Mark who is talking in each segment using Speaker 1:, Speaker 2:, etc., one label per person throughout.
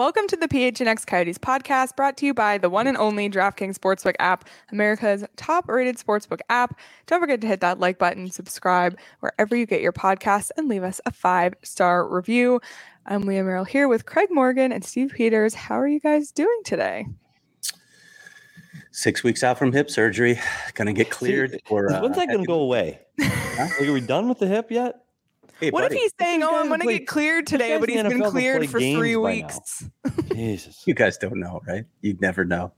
Speaker 1: Welcome to the PHNX Coyotes podcast brought to you by the one and only DraftKings Sportsbook app, America's top rated sportsbook app. Don't forget to hit that like button, subscribe wherever you get your podcasts, and leave us a five star review. I'm Leah Merrill here with Craig Morgan and Steve Peters. How are you guys doing today?
Speaker 2: Six weeks out from hip surgery, gonna get cleared for. Uh,
Speaker 3: When's that going to go away? Like, are we done with the hip yet?
Speaker 2: Hey,
Speaker 1: What
Speaker 2: buddy,
Speaker 1: if he's saying, "Oh, I'm going to get cleared today," but he's been cleared for three weeks?
Speaker 3: Jesus.
Speaker 2: You guys don't know, right? You'd never know.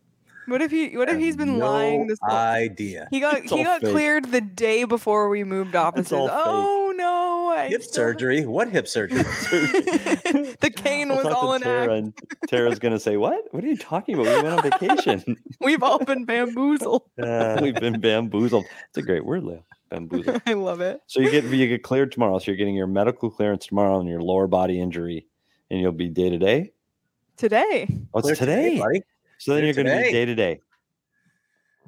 Speaker 1: What if he? What if he's been
Speaker 2: no
Speaker 1: lying this whole?
Speaker 2: idea.
Speaker 1: He got
Speaker 3: It's
Speaker 1: he got
Speaker 3: fake.
Speaker 1: cleared the day before we moved offices.
Speaker 3: all fake.
Speaker 1: Oh no! I
Speaker 2: Hip
Speaker 1: still-
Speaker 2: surgery? What hip surgery?
Speaker 1: the cane was all an
Speaker 3: Tara,
Speaker 1: act.
Speaker 3: and Tara's going to say, "What? What are you talking about? We went on vacation.
Speaker 1: We've all been bamboozled.
Speaker 2: Uh,
Speaker 3: We've been bamboozled." It's a great word, Leo. Bamboozled.
Speaker 1: I love it.
Speaker 3: So you get you get cleared tomorrow. So you're getting your medical clearance tomorrow on your lower body injury, and you'll be day to day.
Speaker 1: Today,
Speaker 3: Oh, it's
Speaker 2: clear
Speaker 3: today.
Speaker 2: buddy.
Speaker 3: So then
Speaker 2: Clear
Speaker 3: you're going to be day to day.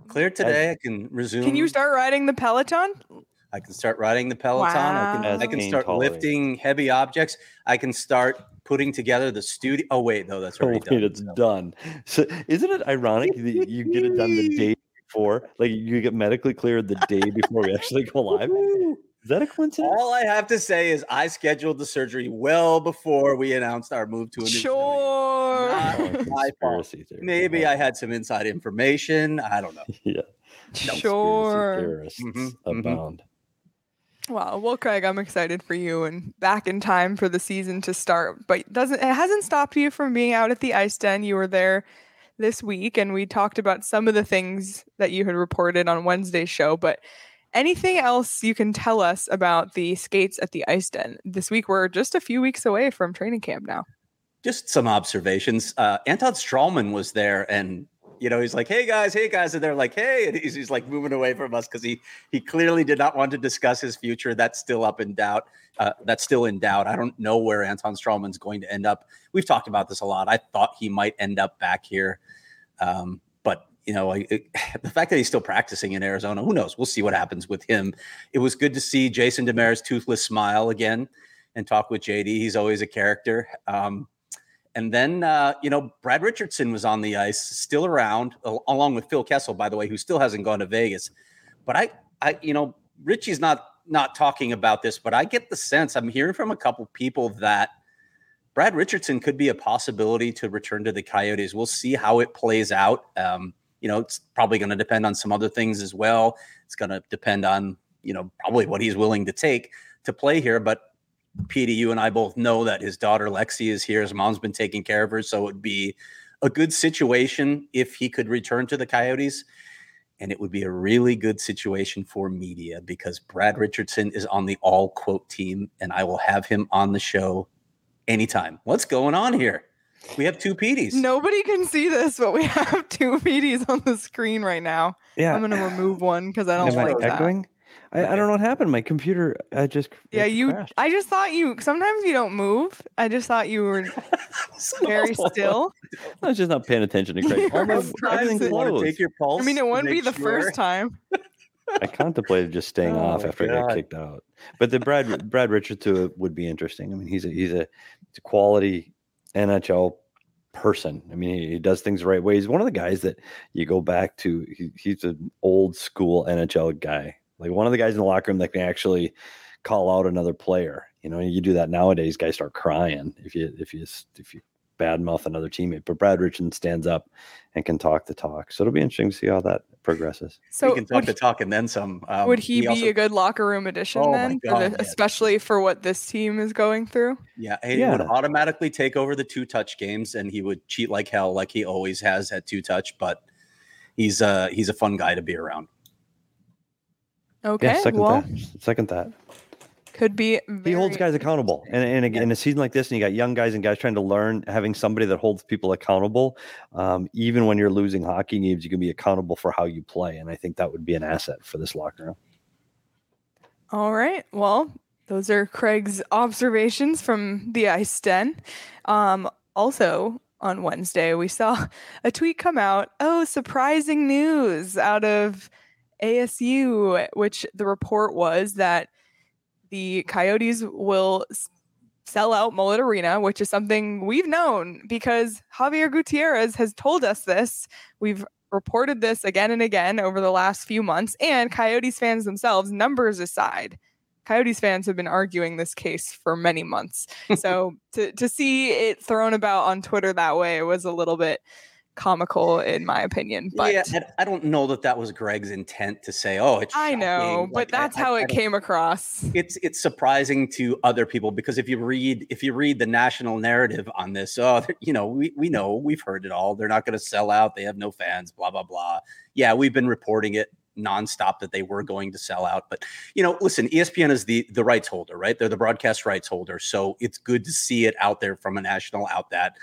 Speaker 2: Clear today. I can resume.
Speaker 1: can you start riding the Peloton?
Speaker 2: I can start riding the Peloton. I can,
Speaker 1: Wow.
Speaker 2: I can start
Speaker 3: pain
Speaker 2: lifting heavy objects. I can start putting together the studio. Oh wait, no, that's
Speaker 3: Oh,
Speaker 2: already
Speaker 3: wait,
Speaker 2: done.
Speaker 3: it's done. So isn't it ironic that you get it done the day before? Like you get medically cleared the day before we actually go live? Is that a coincidence?
Speaker 2: All I have to say is I scheduled the surgery well before we announced our move to a new studio.
Speaker 1: Sure.
Speaker 2: Not
Speaker 3: Oh,
Speaker 2: my fault. Maybe I had some inside information. I don't know.
Speaker 3: yeah.
Speaker 1: sure.
Speaker 3: Conspiracy theorists
Speaker 2: Mhm, mhm.
Speaker 3: abound.
Speaker 1: Wow. Well, Craig, I'm excited for you and back in time for the season to start. But doesn't it hasn't stopped you from being out at the ice den. You were there this week, and we talked about some of the things that you had reported on Wednesday's show. But anything else you can tell us about the skates at the ice den this week? We're just a few weeks away from training camp now.
Speaker 2: Just some observations. Uh, Anton Stralman was there, and you know he's like, "Hey guys, hey guys," and they're like, "Hey," and he's, he's like moving away from us because he he clearly did not want to discuss his future. That's still up in doubt. Uh, that's still in doubt. I don't know where Anton Stralman's going to end up. We've talked about this a lot. I thought he might end up back here, um, but you know, it, the fact that he's still practicing in Arizona, who knows? We'll see what happens with him. It was good to see Jason Demers' toothless smile again and talk with JD. He's always a character. Um, and then, uh, you know, Brad Richardson was on the ice, still around, al- along with Phil Kessel, by the way, who still hasn't gone to Vegas. But I, I, you know, Richie's not not talking about this, but I get the sense I'm hearing from a couple people that Brad Richardson could be a possibility to return to the Coyotes. We'll see how it plays out. Um, you know, it's probably going to depend on some other things as well. It's going to depend on, you know, probably what he's willing to take to play here. But Petey, you and I both know that his daughter Lexi is here. His mom's been taking care of her. So it would be a good situation if he could return to the Coyotes. And it would be a really good situation for media because Brad Richardson is on the all quote team, and I will have him on the show anytime. What's going on here? We have two Peteys.
Speaker 1: Nobody can see this, but we have two PDs on the screen right now.
Speaker 3: Yeah.
Speaker 1: I'm gonna remove one because I don't
Speaker 3: Am I
Speaker 1: like that.
Speaker 3: Echoing? I, I don't know what happened. My computer, I just
Speaker 1: Yeah, you.
Speaker 3: crashed.
Speaker 1: I just thought you. Sometimes you don't move. I just thought you were very still.
Speaker 3: I was just not paying attention to Craig. All my,
Speaker 1: Sometimes
Speaker 3: everything
Speaker 2: want to take your pulse.
Speaker 1: I mean, it
Speaker 2: to
Speaker 1: wouldn't be the
Speaker 2: sure?
Speaker 1: first time.
Speaker 3: I contemplated just staying
Speaker 2: Oh
Speaker 3: off
Speaker 2: my
Speaker 3: after I got kicked out. But the Brad Brad Richardson would be interesting. I mean, he's a he's a, he's a quality NHL person. I mean, he, he does things the right way. He's one of the guys that you go back to. He, he's an old school NHL guy, like one of the guys in the locker room that can actually call out another player. You know, you do that nowadays, guys start crying if you if you if you badmouth another teammate. But Brad Richardson stands up and can talk the talk. So it'll be interesting to see how that progresses.
Speaker 1: So
Speaker 2: he can talk
Speaker 1: would,
Speaker 2: the talk and then some. Um,
Speaker 1: would he, be
Speaker 2: also-
Speaker 1: a good locker room addition
Speaker 2: Oh my
Speaker 1: then, for the-
Speaker 2: yes.
Speaker 1: especially for what this team is going through?
Speaker 2: Yeah, he
Speaker 3: Yeah.
Speaker 2: would automatically take over the two touch games, and he would cheat like hell, like he always has at two touch. But he's uh he's a fun guy to be around.
Speaker 1: Okay,
Speaker 3: yeah, second
Speaker 1: well,
Speaker 3: that. Second that.
Speaker 1: could be.
Speaker 3: He holds guys accountable. And, and again, in a season like this, and you got young guys and guys trying to learn, having somebody that holds people accountable, um, even when you're losing hockey games, you can be accountable for how you play. And I think that would be an asset for this locker room.
Speaker 1: All right. Well, those are Craig's observations from the ice den. Um, also, on Wednesday, we saw a tweet come out. Oh, surprising news out of ASU, which the report was that the Coyotes will sell out Mullet Arena, which is something we've known because Xavier Gutierrez has told us this. We've reported this again and again over the last few months, and Coyotes fans themselves, numbers aside, Coyotes fans have been arguing this case for many months. so to, to see it thrown about on Twitter that way was a little bit comical, in my opinion. But
Speaker 2: yeah, I, I don't know that that was Greg's intent to say, "Oh, it's."
Speaker 1: I know,
Speaker 2: shocking."
Speaker 1: but that's
Speaker 2: I-
Speaker 1: how
Speaker 2: I
Speaker 1: it
Speaker 2: don't-
Speaker 1: came across.
Speaker 2: It's it's surprising to other people because if you read if you read the national narrative on this, oh, you know, we we know we've heard it all. They're not going to sell out. They have no fans. Blah blah blah. Yeah, we've been reporting it nonstop that they were going to sell out. But you know, listen, ESPN is the the rights holder, right? They're the broadcast rights holder, so it's good to see it out there from a national out that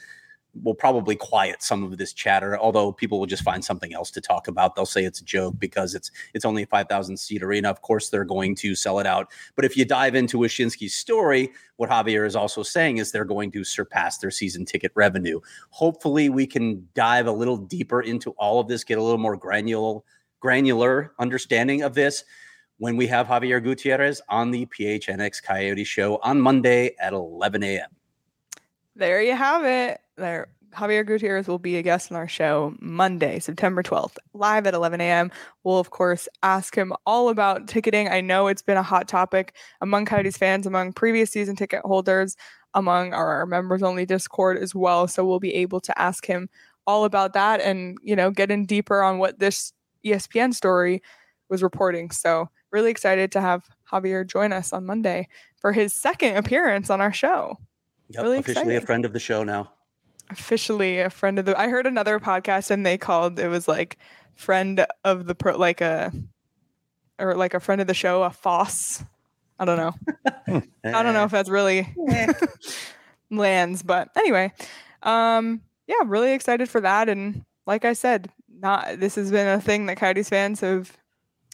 Speaker 2: will probably quiet some of this chatter although people will just find something else to talk about they'll say it's a joke because it's it's only a 5000 seat arena of course they're going to sell it out but if you dive into Wyshynski's story what Xavier is also saying is they're going to surpass their season ticket revenue hopefully we can dive a little deeper into all of this get a little more granular granular understanding of this when we have Xavier Gutierrez on the PHNX Coyote show on Monday at 11 a.m.
Speaker 1: There you have it. There, Xavier Gutierrez will be a guest on our show Monday, September 12th, live at 11 a.m. We'll, of course, ask him all about ticketing. I know it's been a hot topic among Coyotes fans, among previous season ticket holders, among our members only Discord as well. So we'll be able to ask him all about that and, you know, get in deeper on what this ESPN story was reporting. So, really excited to have Xavier join us on Monday for his second appearance on our show.
Speaker 2: Yep,
Speaker 1: Really
Speaker 2: officially a friend of the show now.
Speaker 1: Officially a friend of the I heard another podcast and they called it was like friend of the pro like a or like a friend of the show, a foss. I don't know. I don't know if that's really lands, but anyway. Um yeah, really excited for that and like I said, not this has been a thing that Coyotes fans have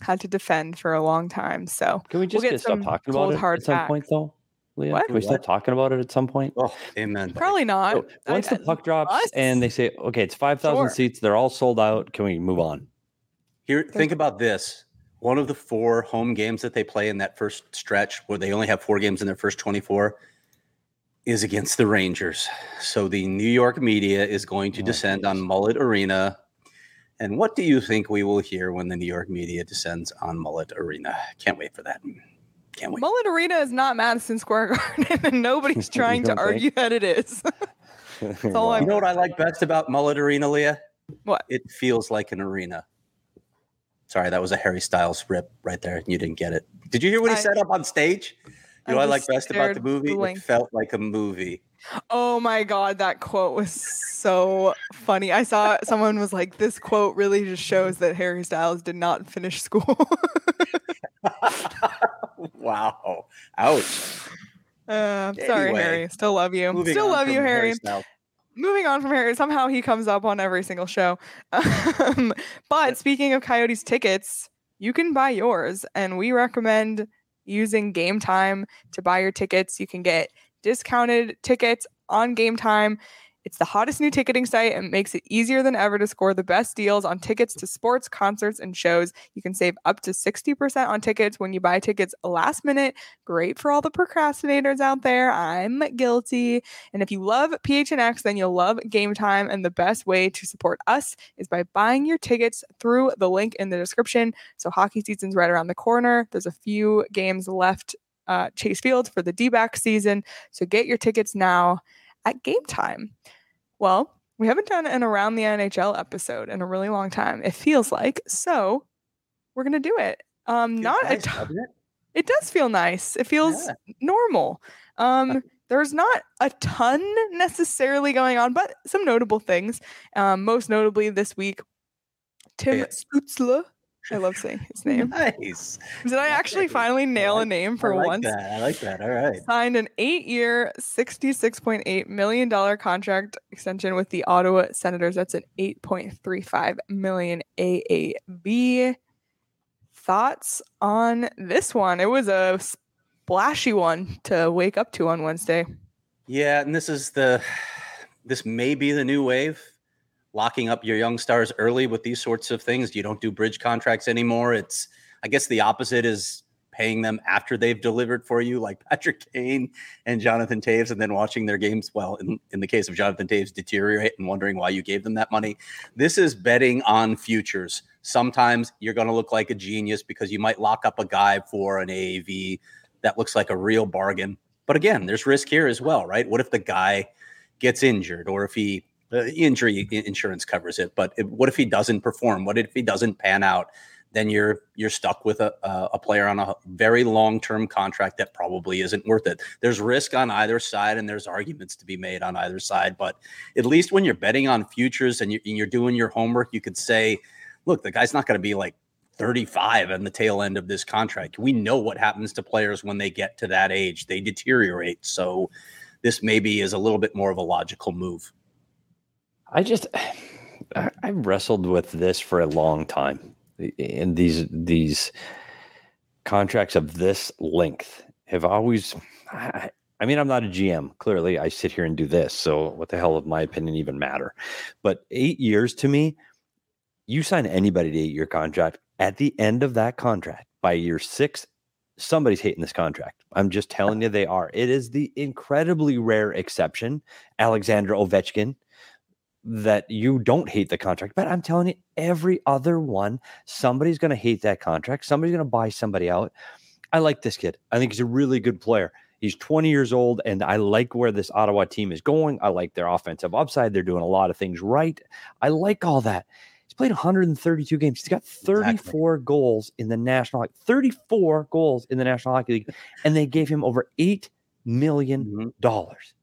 Speaker 1: had to defend for a long time. So
Speaker 3: Can we just
Speaker 1: get
Speaker 3: get, stop
Speaker 1: some
Speaker 3: talking about
Speaker 1: cold
Speaker 3: it
Speaker 1: hard
Speaker 3: at some
Speaker 1: facts.
Speaker 3: point, though? Leah?
Speaker 1: What?
Speaker 3: Can we stop talking about it at some point?
Speaker 2: Oh, amen.
Speaker 1: probably not.
Speaker 3: So once
Speaker 1: I-
Speaker 3: the puck drops
Speaker 1: us?
Speaker 3: and they say, okay, it's 5,000
Speaker 1: Sure.
Speaker 3: seats, they're all sold out. Can we move on?
Speaker 2: Here, think about this. One of the four home games that they play in that first stretch, where they only have four games in their first 24, is against the Rangers. So the New York media is going to
Speaker 3: Oh,
Speaker 2: descend on
Speaker 3: geez.
Speaker 2: Mullet Arena. And what do you think we will hear when the New York media descends on Mullet Arena? Can't wait for that. Can't wait.
Speaker 1: Mullet Arena is not Madison Square Garden, and nobody's trying to
Speaker 3: don't think?
Speaker 1: argue that it is. all I'm-
Speaker 2: You know what I like best about Mullet Arena, Leah?
Speaker 1: What?
Speaker 2: It feels like an arena. Sorry, that was a Harry Styles rip right there. and You didn't get it. Did you hear what he
Speaker 1: I-
Speaker 2: said up on stage? You know
Speaker 1: I
Speaker 2: what I like best about the movie?
Speaker 1: blank.
Speaker 2: It felt like a movie.
Speaker 1: Oh my god, that quote was so funny. I saw someone was like, "This quote really just shows that Harry Styles did not finish school."
Speaker 2: wow. Ouch.
Speaker 1: uh, sorry, Harry. Still love you. Still love you,
Speaker 2: from
Speaker 1: Harry. Moving on from Harry, somehow he comes up on every single show. Um, but speaking of Coyotes tickets, you can buy yours, and we recommend using Game Time to buy your tickets. You can get discounted tickets on Game Time. It's the hottest new ticketing site and makes it easier than ever to score the best deals on tickets to sports, concerts, and shows. You can save up to 60% on tickets when you buy tickets last minute. Great for all the procrastinators out there. I'm guilty. And if you love PHNX, then you'll love Game Time. And the best way to support us is by buying your tickets through the link in the description. So hockey season's right around the corner. There's a few games left uh, Chase Field for the D back season. So get your tickets now at game time. Well, we haven't done an around the NHL episode in a really long time. It feels like so. We're gonna do it. Um, not
Speaker 2: Nice,
Speaker 1: a ton.
Speaker 2: it?
Speaker 1: It does feel nice. It feels
Speaker 2: Yeah.
Speaker 1: normal. Um, there's not a ton necessarily going on, but some notable things. Um, most notably this week, Tim
Speaker 2: Yeah.
Speaker 1: Stützle. I love saying his name.
Speaker 2: Nice.
Speaker 1: Did I actually
Speaker 2: Nice.
Speaker 1: finally nail a name for
Speaker 2: I like
Speaker 1: once?
Speaker 2: That. I like that. All right.
Speaker 1: Signed an eight-year, $66.8 million contract extension with the Ottawa Senators. That's an eight point three five million AAV. Thoughts on this one? It was a splashy one to wake up to on Wednesday.
Speaker 2: Yeah, and this is the this may be the new wave. Locking up your young stars early with these sorts of things. You don't do bridge contracts anymore. It's I guess the opposite is paying them after they've delivered for you, like Patrick Kane and Jonathan Toews, and then watching their games. Well, in, in the case of Jonathan Toews, deteriorate and wondering why you gave them that money. This is betting on futures. Sometimes you're going to look like a genius because you might lock up a guy for an AAV that looks like a real bargain. But again, there's risk here as well, right? What if the guy gets injured or if he uh, injury insurance covers it, but if, what if he doesn't perform? What if he doesn't pan out? Then you're you're stuck with a a player on a very long term contract that probably isn't worth it. There's risk on either side, and there's arguments to be made on either side. But at least when you're betting on futures and you're, and you're doing your homework, you could say, look, the guy's not going to be like 35 on the tail end of this contract. We know what happens to players when they get to that age, they deteriorate. So this maybe is a little bit more of a logical move.
Speaker 3: I just I, I wrestled with this for a long time. And these these contracts of this length have always I, I mean, I'm not a GM. Clearly, I sit here and do this. So what the hell of my opinion even matter? But eight years to me, you sign anybody to eight year contract. At the end of that contract, by year six, somebody's hating this contract. I'm just telling you they are. It is the incredibly rare exception, Alexander Ovechkin, that you don't hate the contract. But I'm telling you, every other one, somebody's going to hate that contract. Somebody's going to buy somebody out. I like this kid. I think he's a really good player. He's 20 years old, and I like where this Ottawa team is going. I like their offensive upside. They're doing a lot of things right. I like all that. He's played 132 games. He's got 34 goals in the National 34 goals in the National Hockey League, and they gave him over eight million
Speaker 2: Mhm.
Speaker 3: dollars.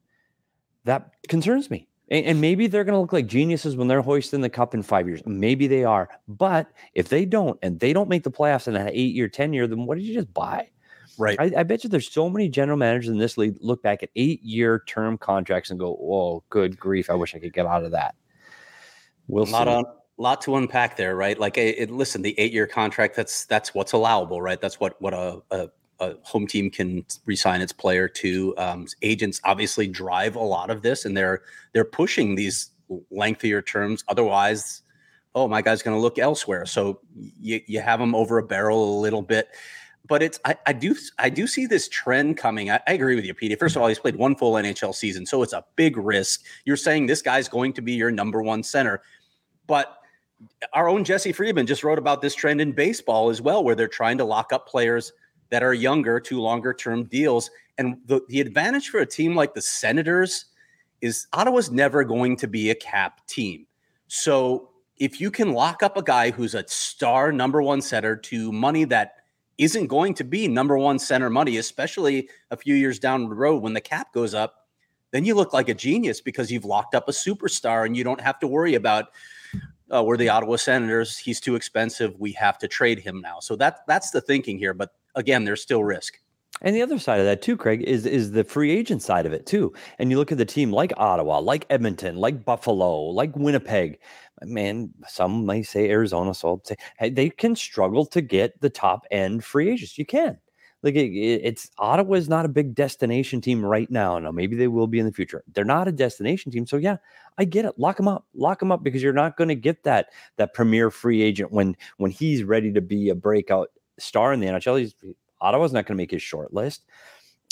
Speaker 3: That concerns me. And, and maybe they're going to look like geniuses when they're hoisting the cup in five years. Maybe they are. But if they don't, and they don't make the playoffs in an eight year, 10 year, then what did you just buy?
Speaker 2: Right.
Speaker 3: I, I bet you there's so many general managers in this league look back at eight year term contracts and go, whoa, good grief. I wish I could get out of that. We'll
Speaker 2: a lot
Speaker 3: see.
Speaker 2: on lot to unpack there, right? Like, it, it- listen, the eight-year contract that's that's what's allowable, right? That's what what a, a, a home team can resign its player to. Um, agents obviously drive a lot of this, and they're they're pushing these lengthier terms. Otherwise, oh, my guy's going to look elsewhere. So you you have them over a barrel a little bit. But it's I, I do I do see this trend coming. I, I agree with you, Pete. First of all, he's played one full NHL season, so it's a big risk. You're saying this guy's going to be your number one center, but our own Jesse Friedman just wrote about this trend in baseball as well, where they're trying to lock up players that are younger to longer term deals. And the, the advantage for a team like the Senators is Ottawa's never going to be a cap team. So if you can lock up a guy who's a star number one center to money that isn't going to be number one center money, especially a few years down the road when the cap goes up, then you look like a genius because you've locked up a superstar and you don't have to worry about uh, we're the Ottawa Senators. He's too expensive. We have to trade him now. So that that's the thinking here. But again, there's still risk.
Speaker 3: And the other side of that too, Craig, is is the free agent side of it too. And you look at the team like Ottawa, like Edmonton, like Buffalo, like Winnipeg. Man, some may say Arizona, so say hey, they can struggle to get the top end free agents. You can. Like it, it's Ottawa is not a big destination team right now. Now maybe they will be in the future. They're not a destination team. So yeah, I get it. Lock them up. Lock them up because you're not going to get that that premier free agent when when he's ready to be a breakout star in the NHL. He's, Ottawa's not going to make his short list.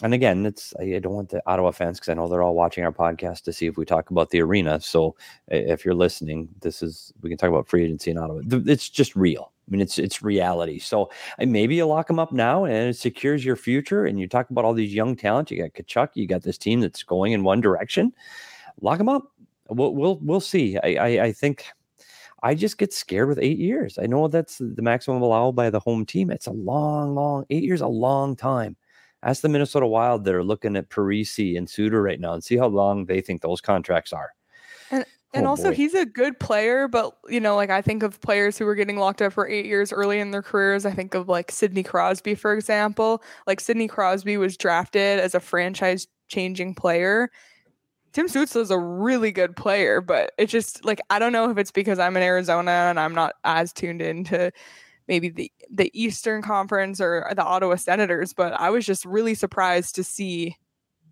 Speaker 3: And again, it's I don't want the Ottawa fans because I know they're all watching our podcast to see if we talk about the arena. So if you're listening, this is we can talk about free agency in Ottawa. It's just real. I mean, it's it's reality. So maybe you lock them up now and it secures your future. And you talk about all these young talent. You got Tkachuk. You got this team that's going in one direction. Lock them up. We'll we'll we'll see. I I, I think. I just get scared with eight years. I know that's the maximum allowed by the home team. It's a long, long eight years, a long time. Ask the Minnesota Wild that are looking at Parise and Suter right now and see how long they think those contracts are.
Speaker 1: And and oh, also boy. he's a good player, but you know, like I think of players who were getting locked up for eight years early in their careers. I think of like Sidney Crosby, for example. Like Sidney Crosby was drafted as a franchise changing player. Tim Stützle is a really good player, but it's just like I don't know if it's because I'm in Arizona and I'm not as tuned into maybe the the Eastern Conference or the Ottawa Senators, but I was just really surprised to see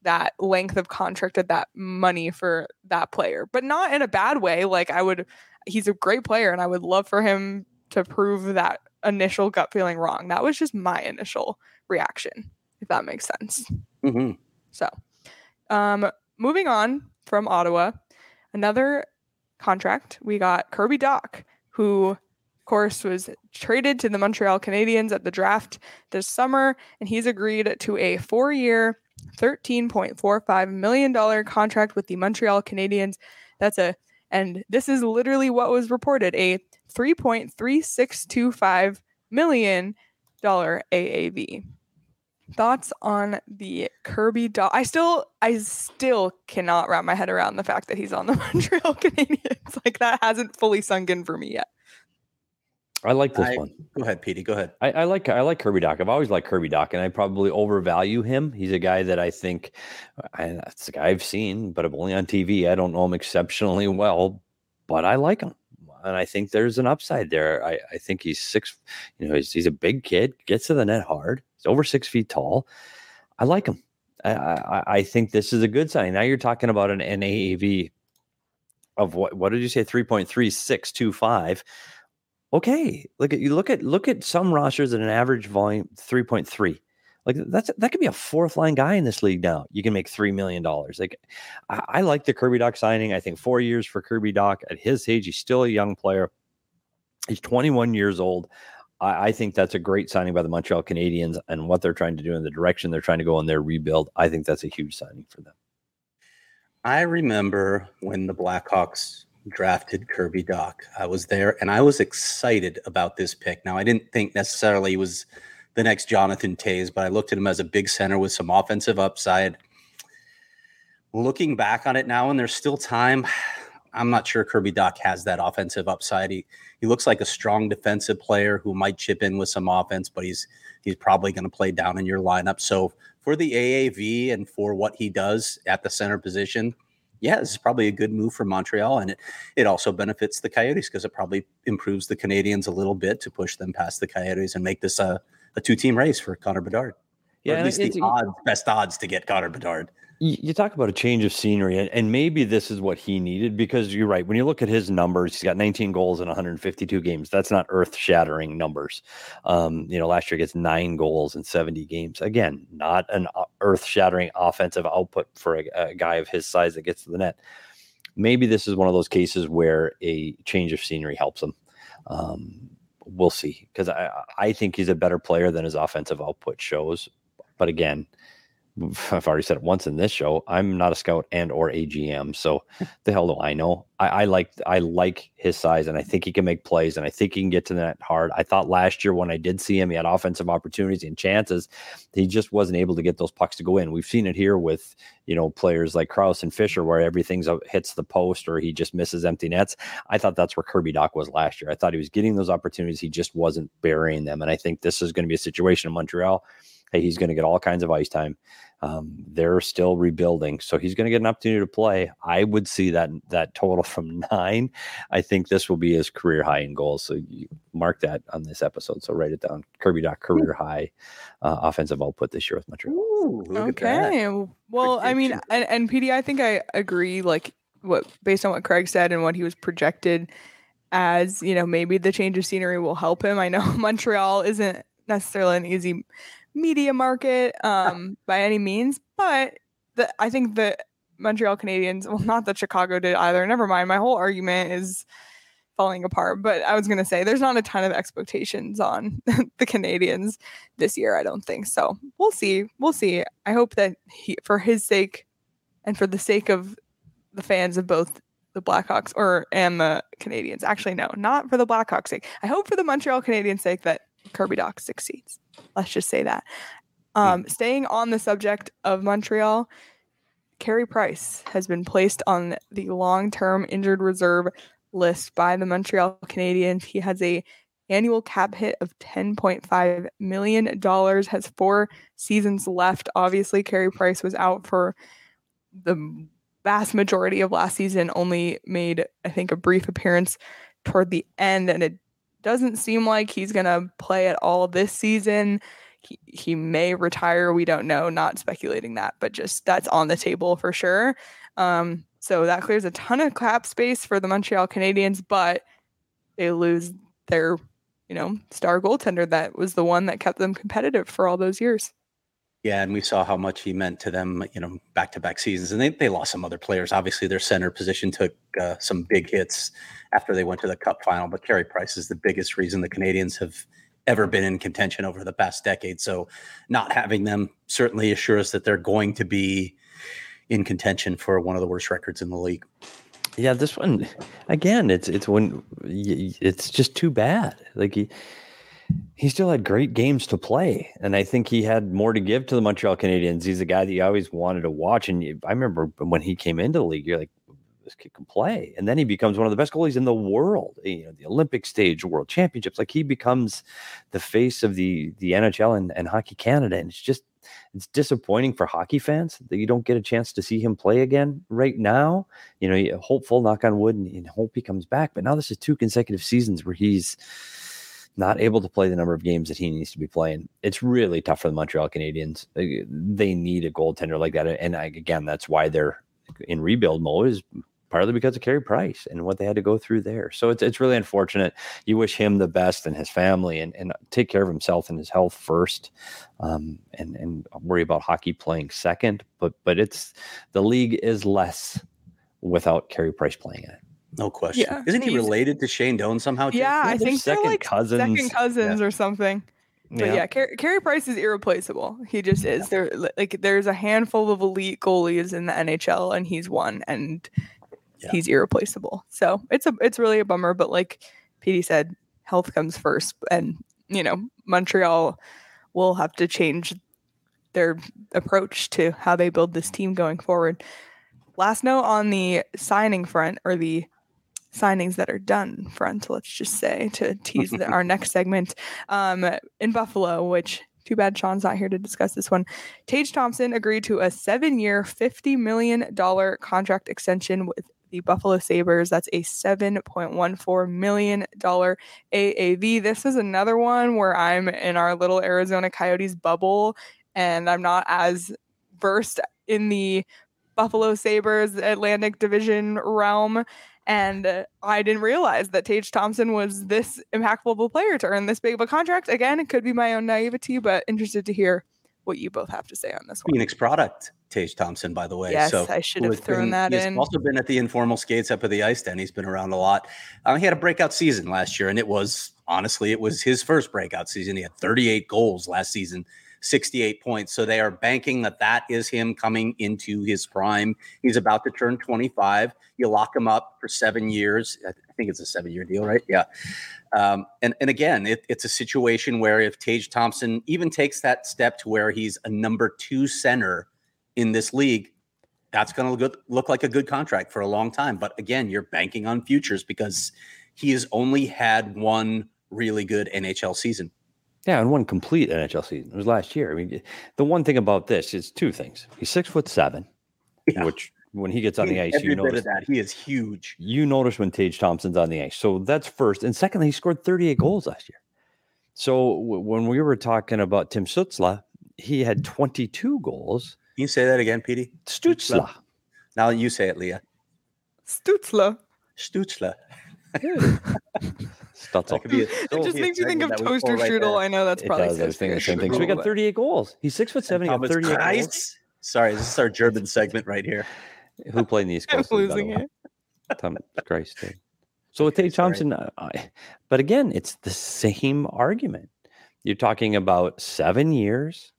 Speaker 1: that length of contract at that money for that player, but not in a bad way. Like I would, he's a great player, and I would love for him to prove that initial gut feeling wrong. That was just my initial reaction, if that makes sense. Mm-hmm. So, um, moving on from Ottawa, another contract we got Kirby Dach, who of course, was traded to the Montreal Canadiens at the draft this summer, and he's agreed to a four year, $13.45 million contract with the Montreal Canadiens. That's a, and this is literally what was reported a $3.3625 million AAV. Thoughts on the Kirby Dach? I still, I still cannot wrap my head around the fact that he's on the Montreal Canadiens. Like that hasn't fully sunk in for me yet.
Speaker 3: I like this
Speaker 2: I,
Speaker 3: one.
Speaker 2: Go ahead, Petey. Go ahead.
Speaker 3: I, I, like I like Kirby Dach. I've always liked Kirby Dach, and I probably overvalue him. He's a guy that I think I, that's a guy I've seen, but I'm only on TV. I don't know him exceptionally well, but I like him, and I think there's an upside there. I, I think he's six. You know, he's, he's a big kid, gets to the net hard. He's over six feet tall. I like him. I, I, I think this is a good sign. Now you're talking about an, an AAV of what? What did you say? Three point three six two five okay. Look at you look at look at some rosters at an average volume 3.3. Like that's that could be a fourth line guy in this league now. You can make three million dollars. Like I, I, like the Kirby Dach signing. I think four years for Kirby Dach at his age, he's still a young player. He's 21 years old. I, think that's a great signing by the Montreal Canadiens and what they're trying to do in the direction they're trying to go in their rebuild. I think that's a huge signing for them.
Speaker 2: I remember when the Blackhawks drafted Kirby Dach. I was there and I was excited about this pick. Now, I didn't think necessarily he was the next Jonathan Toews, but I looked at him as a big center with some offensive upside. Looking back on it now, and there's still time, I'm not sure Kirby Dach has that offensive upside. He, he looks like a strong defensive player who might chip in with some offense, but he's he's probably going to play down in your lineup. So for the AAV and for what he does at the center position, yeah, this is probably a good move for Montreal, and it it also benefits the Coyotes because it probably improves the Canadians a little bit to push them past the Coyotes and make this a, a two team race for Connor Bedard. Yeah, or at least the odds, best odds to get Connor Bedard
Speaker 3: you talk about a change of scenery, and maybe this is what he needed because you're right. When you look at his numbers, he's got 19 goals in 152 games. That's not earth shattering numbers. Um, you know, last year he gets nine goals in 70 games. Again, not an uh, earth shattering offensive output for a, a, guy of his size that gets to the net. Maybe this is one of those cases where a change of scenery helps him. Um, we'll see because I, I think he's a better player than his offensive output shows. But again, I've already said it once in this show. I'm not a scout and or AGM, so the hell do I know? I, I, like I like his size, and I think he can make plays, and I think he can get to that hard. I thought last year when I did see him, he had offensive opportunities and chances. He just wasn't able to get those pucks to go in. We've seen it here with you know players like Crouse and Fischer, where everything's hits the post or he just misses empty nets. I thought that's where Kirby Dach was last year. I thought he was getting those opportunities, he just wasn't burying them, and I think this is going to be a situation in Montreal hey, he's going to get all kinds of ice time. Um, they're still rebuilding, so he's going to get an opportunity to play. I would see that that total from nine. I think this will be his career high in goals. So you, mark that on this episode. So write it down. Kirby Dach career high uh, offensive output this year with Montreal.
Speaker 2: Ooh, look at that.
Speaker 1: Okay. Well, I mean, and, and PD, I think I agree. Like what based on what Craig said and what he was projected as, you know, maybe the change of scenery will help him. I know Montreal isn't necessarily an easy media market um, by any means, but the, I think the Montreal Canadiens, well, not that Chicago did either. Never mind. My whole argument is falling apart. But I was going to say there's not a ton of expectations on the Canadians this year. I don't think so. We'll see. We'll see. I hope that he, for his sake, and for the sake of the fans of both the Blackhawks or and the Canadians. Actually, no, not for the Blackhawks' sake. I hope for the Montreal Canadiens' sake that Kirby Dach succeeds. Let's just say that. Um, Staying on the subject of Montreal, Carey Price has been placed on the long-term injured reserve list by the Montreal Canadiens. He has a annual cap hit of 10.5 million dollars has four seasons left obviously Carey Price was out for the vast majority of last season only made i think a brief appearance toward the end and it doesn't seem like he's going to play at all this season. He, he may retire we don't know not speculating that but just that's on the table for sure. Um, so that clears a ton of cap space for the montreal canadiens but they lose their you know star goaltender that was the one that kept them competitive for all those years
Speaker 2: Yeah, and we saw how much he meant to them, you know, back to back seasons. And they, they lost some other players. Obviously, their center position took uh, some big hits after they went to the cup final. But Carey Price is the biggest reason the Canadians have ever been in contention over the past decade. So not having them certainly assures that they're going to be in contention for one of the worst records in the league.
Speaker 3: Yeah, this one again. It's it's when it's just too bad. Like he still had great games to play, and I think he had more to give to the Montreal Canadiens. He's a guy that you always wanted to watch, and you, I remember when he came into the league, you're like, this kid can play, and then he becomes one of the best goalies in the world. Eh, you know, the Olympic stage, World Championships. Like he becomes the face of the the NHL and, and Hockey Canada, and it's just it's disappointing for hockey fans that you don't get a chance to see him play again right now. You know, hopeful, knock on wood, and, and hope he comes back. But now this is two consecutive seasons where he's not able to play the number of games that he needs to be playing. It's really tough for the Montreal Canadiens. They, need a goaltender like that, and I, again, that's why they're in rebuild mode. Is partly because of Carey Price and what they had to go through there. So it's it's really unfortunate. You wish him the best and his family, and and take care of himself and his health first, um, and and worry about hockey playing second. But but it's the league is less without Carey Price playing in it.
Speaker 2: No question.
Speaker 1: Yeah,
Speaker 2: Isn't he related to Shane Doan somehow? Jake?
Speaker 1: yeah, I think they're
Speaker 3: second
Speaker 1: like
Speaker 3: cousins.
Speaker 1: second cousins or something But yeah, Car- Carey Price is irreplaceable. He just is. There, like, there's a handful of elite goalies in the NHL, and he's one, and
Speaker 2: Yeah.
Speaker 1: he's irreplaceable. So it's a, it's really a bummer. But like Petey said, health comes first, and you know, Montreal will have to change their approach to how they build this team going forward. Last note on the signing front, or the signings that are done front, let's just say to tease the, our next segment um, in Buffalo, which too bad Sean's not here to discuss this one. Tage Thompson agreed to a seven year, $50 million contract extension with the Buffalo Sabres. That's a $7.14 million AAV. This is another one where I'm in our little Arizona Coyotes bubble and I'm not as versed in the Buffalo Sabres Atlantic Division realm. And I didn't realize that Tage Thompson was this impactful of a player to earn this big of a contract. Again, it could be my own naivety, but interested to hear what you both have to say on this one.
Speaker 2: Phoenix product, Tage Thompson, by the way.
Speaker 1: Yes,
Speaker 2: so
Speaker 1: I should have thrown
Speaker 2: been-
Speaker 1: that
Speaker 2: he has
Speaker 1: in.
Speaker 2: also been at the informal skates up at the ice den. He's been around a lot. Uh, he had a breakout season last year, and it was honestly, it was his first breakout season. He had 38 goals last season, 68 points. So they are banking that that is him coming into his prime. He's about to turn 25. You lock him up for seven years. I think it's a seven year deal, right? Yeah. Um, and, and again, it, it's a situation where if Tage Thompson even takes that step to where he's a number two center in this league, that's going to look, look like a good contract for a long time. But again, you're banking on futures because he has only had one really good NHL season.
Speaker 3: Yeah, and one complete NHL season. It was last year. I mean, the one thing about this is two things. He's six foot seven,
Speaker 2: Yeah.
Speaker 3: which when he gets on the ice, you notice
Speaker 2: that. He is huge.
Speaker 3: you notice when Tage Thompson's on the ice. So that's first. And secondly, he scored 38 goals last year. So w- when we were talking about Tim Stützle, he had 22 goals.
Speaker 2: Can you say that again, Petey?
Speaker 3: Stutzla.
Speaker 2: Now you say it, Leah.
Speaker 1: Stutzla.
Speaker 2: Stutzla.
Speaker 3: Stutzel.
Speaker 2: That could be a-
Speaker 1: It just makes you think of
Speaker 2: segment that we
Speaker 1: toaster
Speaker 2: pull right
Speaker 1: strudel.
Speaker 2: there.
Speaker 1: I know that's
Speaker 3: It
Speaker 1: probably
Speaker 3: does. I was thinking the same thing. So we got 38 goals. He's six foot seven. He got
Speaker 2: Thomas
Speaker 3: 38 goals.
Speaker 2: Christ. Sorry, this is our German segment right here.
Speaker 3: Who played in the East
Speaker 1: I'm
Speaker 3: Coast? League, by the
Speaker 1: losing it.
Speaker 3: Thomas Christ. dude. So with Tage Thompson, uh, I, but again, it's the same argument. You're talking about seven years.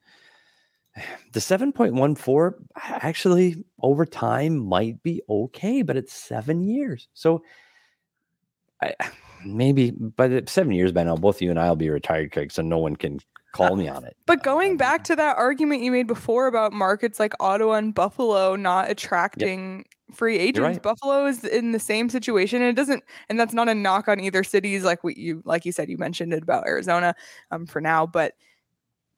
Speaker 3: The 7.14 actually over time might be okay, but it's seven years. So I, maybe by the seven years by now, both you and I will be retired, Craig, so no one can call me on it.
Speaker 1: But going back to that argument you made before about markets like Ottawa and Buffalo not attracting free agents,
Speaker 3: right.
Speaker 1: Buffalo is in the same situation. And it doesn't, and that's not a knock on either cities. Like we, you, like you said, you mentioned it about Arizona, um, for now. But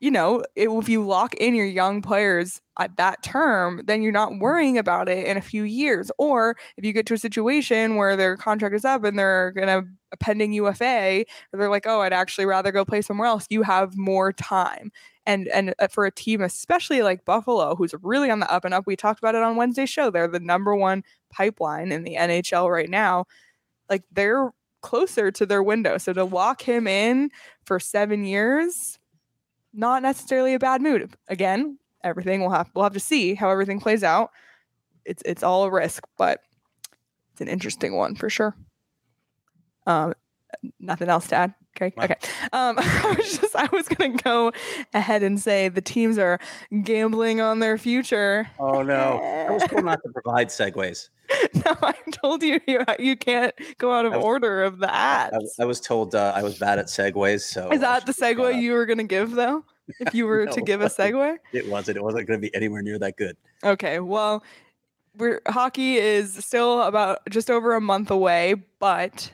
Speaker 1: you know, it, if you lock in your young players at that term, then you're not worrying about it in a few years. Or if you get to a situation where their contract is up and they're gonna a pending UFA, or they're like, oh, I'd actually rather go play somewhere else. You have more time. And and uh, for a team, especially like Buffalo, who's really on the up and up, we talked about it on Wednesday's show. They're the number one pipeline in the NHL right now. Like they're closer to their window. So to lock him in for seven years, not necessarily a bad mood. Again, everything we'll have we'll have to see how everything plays out. It's it's all a risk, but it's an interesting one for sure. Um, nothing else to add. Okay.
Speaker 2: Wow.
Speaker 1: Okay. Um, I was just I was gonna go ahead and say the teams are gambling on their future.
Speaker 2: Oh no. I was told not to provide segues.
Speaker 1: no, I told you you, you can't go out of
Speaker 2: was-
Speaker 1: order of the
Speaker 2: I,
Speaker 1: ads.
Speaker 2: I was told uh, I was bad at segues. So
Speaker 1: Is that the segue you were gonna give though? If you were to give a segue?
Speaker 2: It wasn't. It wasn't going to be anywhere near that good.
Speaker 1: Okay, well, we're hockey is still about just over a month away, but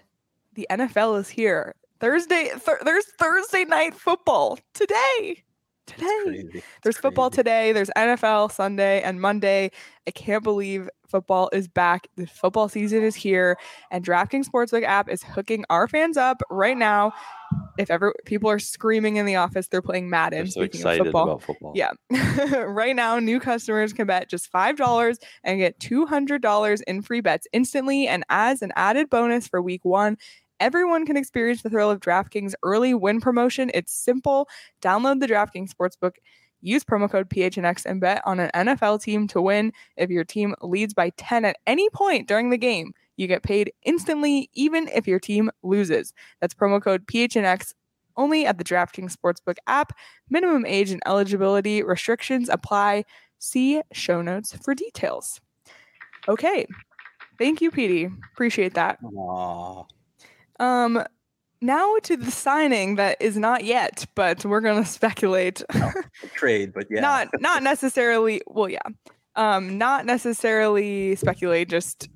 Speaker 1: the NFL is here. Thursday, th- there's Thursday night football today. Today. There's football today. There's NFL Sunday and Monday. I can't believe football is back. The football season is here, and DraftKings Sportsbook app is hooking our fans up right now. If ever people are screaming in the office, they're playing Madden.
Speaker 3: I'm so
Speaker 1: speaking of
Speaker 3: excited
Speaker 1: football.
Speaker 3: about football.
Speaker 1: Yeah. right now, new customers can bet just $5 and get $200 in free bets instantly. And as an added bonus for week one, everyone can experience the thrill of DraftKings early win promotion. It's simple. Download the DraftKings Sportsbook. Use promo code PHNX and bet on an NFL team to win. If your team leads by 10 at any point during the game, you get paid instantly, even if your team loses. That's promo code PHNX only at the DraftKings Sportsbook app. Minimum age and eligibility restrictions apply. See show notes for details. Okay. Thank you, Petey. Appreciate that.
Speaker 2: Aw.
Speaker 1: Um, now to the signing that is not yet, but we're gonna speculate.
Speaker 2: trade, but yeah.
Speaker 1: Not not necessarily. Well, yeah. Um, not necessarily speculate. Just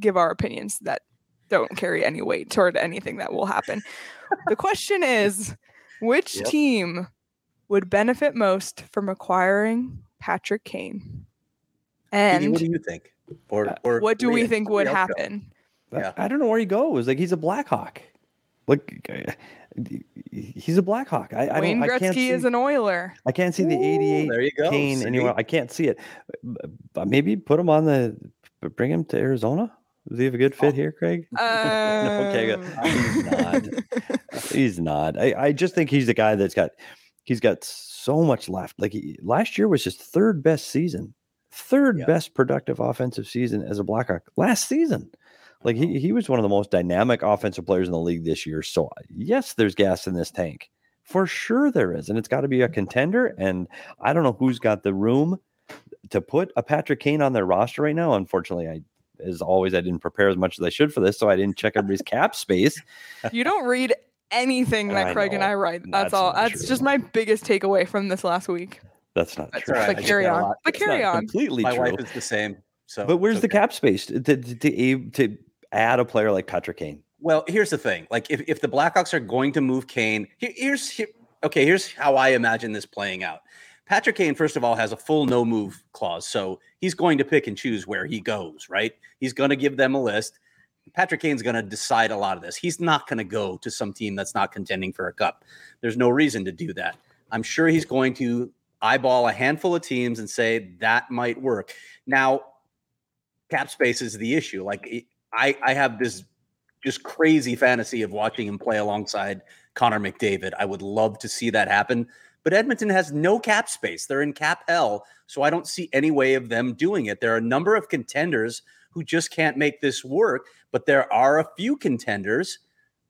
Speaker 1: give our opinions that don't carry any weight toward anything that will happen. the question is, which
Speaker 2: Yep.
Speaker 1: team would benefit most from acquiring Patrick Kane? And
Speaker 2: what do you think? Or, or
Speaker 1: what do we think would happen?
Speaker 3: I-
Speaker 2: Yeah.
Speaker 3: I don't know where he goes. Like he's a Blackhawk. Like he's a Blackhawk. I, I
Speaker 1: Wayne
Speaker 3: don't. I can't
Speaker 1: Gretzky
Speaker 3: see,
Speaker 1: is an Oiler.
Speaker 3: I can't see the 88
Speaker 2: there you go.
Speaker 3: Kane
Speaker 2: See?
Speaker 3: anywhere. I can't see it. But maybe put him on the. Bring him to Arizona. Does he have a good fit
Speaker 2: Oh.
Speaker 3: here, Craig? No, okay, good. He's not.
Speaker 1: Um,
Speaker 3: He's not. I, I just think he's the guy that's got. He's got so much left. Like he, last year was his third best season, third
Speaker 2: Yeah.
Speaker 3: best productive offensive season as a Blackhawk last season. Like he, he was one of the most dynamic offensive players in the league this year. So yes, there's gas in this tank. For sure there is. And it's got to be a mm-hmm. contender. And I don't know who's got the room to put a Patrick Kane on their roster right now. Unfortunately, I as always, I didn't prepare as much as I should for this, so I didn't check everybody's cap space.
Speaker 1: you don't read anything that
Speaker 3: I
Speaker 1: Craig and. I write. That's,
Speaker 3: That's
Speaker 1: all. That's
Speaker 3: true.
Speaker 1: just my biggest takeaway from this last week.
Speaker 3: That's not
Speaker 2: That's
Speaker 3: true.
Speaker 2: all right.
Speaker 1: But carry on.
Speaker 2: lot.
Speaker 1: But
Speaker 3: It's not
Speaker 1: carry on.
Speaker 3: completely
Speaker 2: My
Speaker 3: true.
Speaker 2: wife is the same. So,
Speaker 3: but where's
Speaker 2: it's
Speaker 3: the cap space to to, to, to add a player like Patrick Kane?
Speaker 2: Well, here's the thing. Like, if, if the Blackhawks are going to move Kane, here, here's here, okay. Here's how I imagine this playing out. Patrick Kane, first of all, has a full no move clause. So he's going to pick and choose where he goes, right? He's going to give them a list. Patrick Kane's going to decide a lot of this. He's not going to go to some team that's not contending for a cup. There's no reason to do that. I'm sure he's going to eyeball a handful of teams and say that might work. Now, cap space is the issue. Like I, I have this just crazy fantasy of watching him play alongside Connor McDavid. I would love to see that happen. But Edmonton has no cap space. They're in cap hell. So I don't see any way of them doing it. There are a number of contenders who just can't make this work. But there are a few contenders,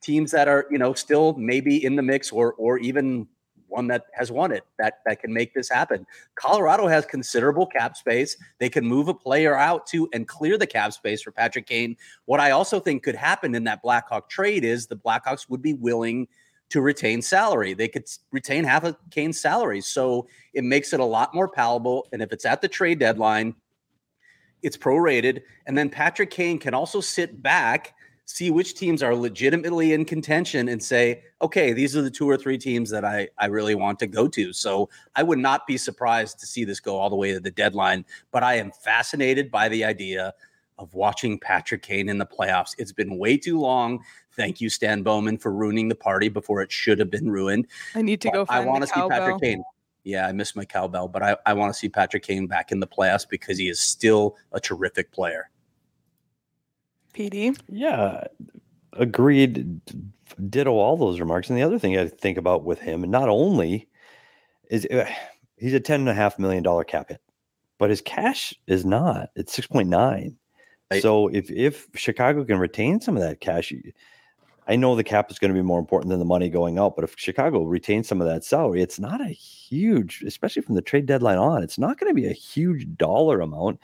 Speaker 2: teams that are, you know, still maybe in the mix or or even one that has won it that that can make this happen. Colorado has considerable cap space. They can move a player out to and clear the cap space for Patrick Kane. What I also think could happen in that Blackhawk trade is the Blackhawks would be willing to retain salary. They could retain half of Kane's salary. So it makes it a lot more palatable. And if it's at the trade deadline, it's prorated. And then Patrick Kane can also sit back, see which teams are legitimately in contention and say, okay, these are the two or three teams that I, I really want to go to. So I would not be surprised to see this go all the way to the deadline. But I am fascinated by the idea of watching Patrick Kane in the playoffs. It's been way too long. Thank you, Stan Bowman, for ruining the party before it should have been ruined.
Speaker 1: I need to go.
Speaker 2: I want to see Patrick Kane. Yeah, I miss my cowbell, but I, I want to see Patrick Kane back in the playoffs because he is still a terrific player.
Speaker 1: PD.
Speaker 3: Yeah, agreed. Ditto all those remarks. And the other thing I think about with him, and not only is uh, he's a ten and a half million dollar cap hit, but his cash is not. It's six point nine. So if if Chicago can retain some of that cash, I know the cap is going to be more important than the money going out, but if Chicago retains some of that salary, it's not a huge, especially from the trade deadline on, it's not going to be a huge dollar amount.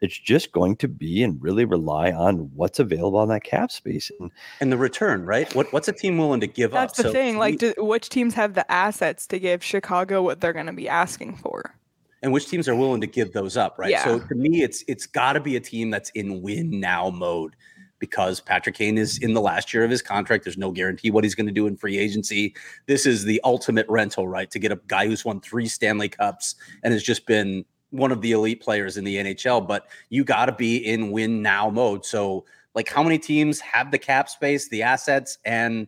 Speaker 3: It's just going to be and really rely on what's available on that cap space
Speaker 2: and, and the return, right? What what's a team willing to give
Speaker 1: That's up? That's the so thing. Like, do, which teams have the assets to give Chicago what they're going to be asking for?
Speaker 2: and which teams are willing to give those up, right? Yeah. So to me, it's it's got to be a team that's in win now mode because Patrick Kane is in the last year of his contract. There's no guarantee what he's going to do in free agency. This is the ultimate rental, right? To get a guy who's won three Stanley Cups and has just been one of the elite players in the NHL. But you got to be in win now mode. So, like, how many teams have the cap space, the assets, and